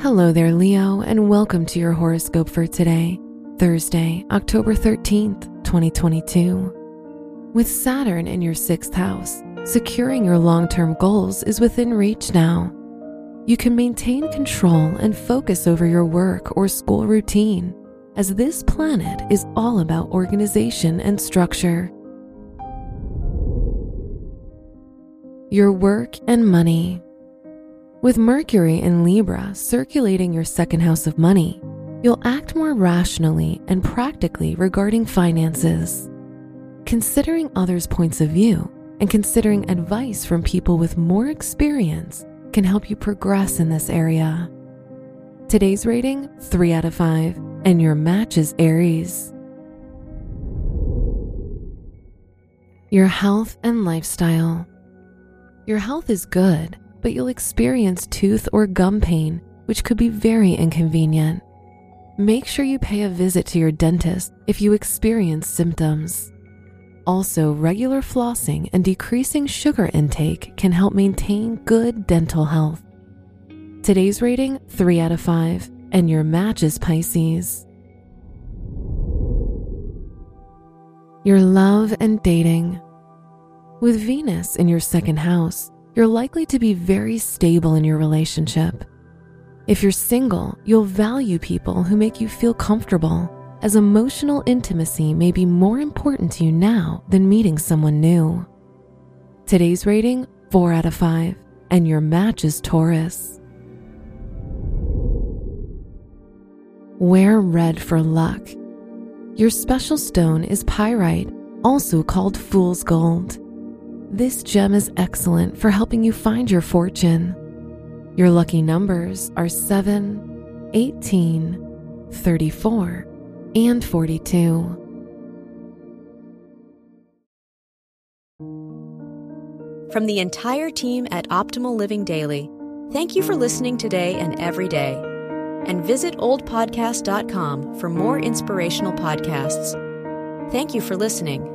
Hello there, Leo, and welcome to your horoscope for today, Thursday, October 13th, 2022. With Saturn in your sixth house, securing your long term goals is within reach now. You can maintain control and focus over your work or school routine, as this planet is all about organization and structure. Your work and money. With Mercury in Libra circulating your second house of money, you'll act more rationally and practically regarding finances. Considering others' points of view and considering advice from people with more experience can help you progress in this area. Today's rating 3 out of 5, and your match is Aries. Your health and lifestyle. Your health is good but you'll experience tooth or gum pain, which could be very inconvenient. Make sure you pay a visit to your dentist if you experience symptoms. Also, regular flossing and decreasing sugar intake can help maintain good dental health. Today's rating 3 out of 5, and your match is Pisces. Your love and dating. With Venus in your second house, you're likely to be very stable in your relationship. If you're single, you'll value people who make you feel comfortable, as emotional intimacy may be more important to you now than meeting someone new. Today's rating 4 out of 5, and your match is Taurus. Wear red for luck. Your special stone is pyrite, also called fool's gold. This gem is excellent for helping you find your fortune. Your lucky numbers are 7, 18, 34, and 42. From the entire team at Optimal Living Daily, thank you for listening today and every day. And visit oldpodcast.com for more inspirational podcasts. Thank you for listening.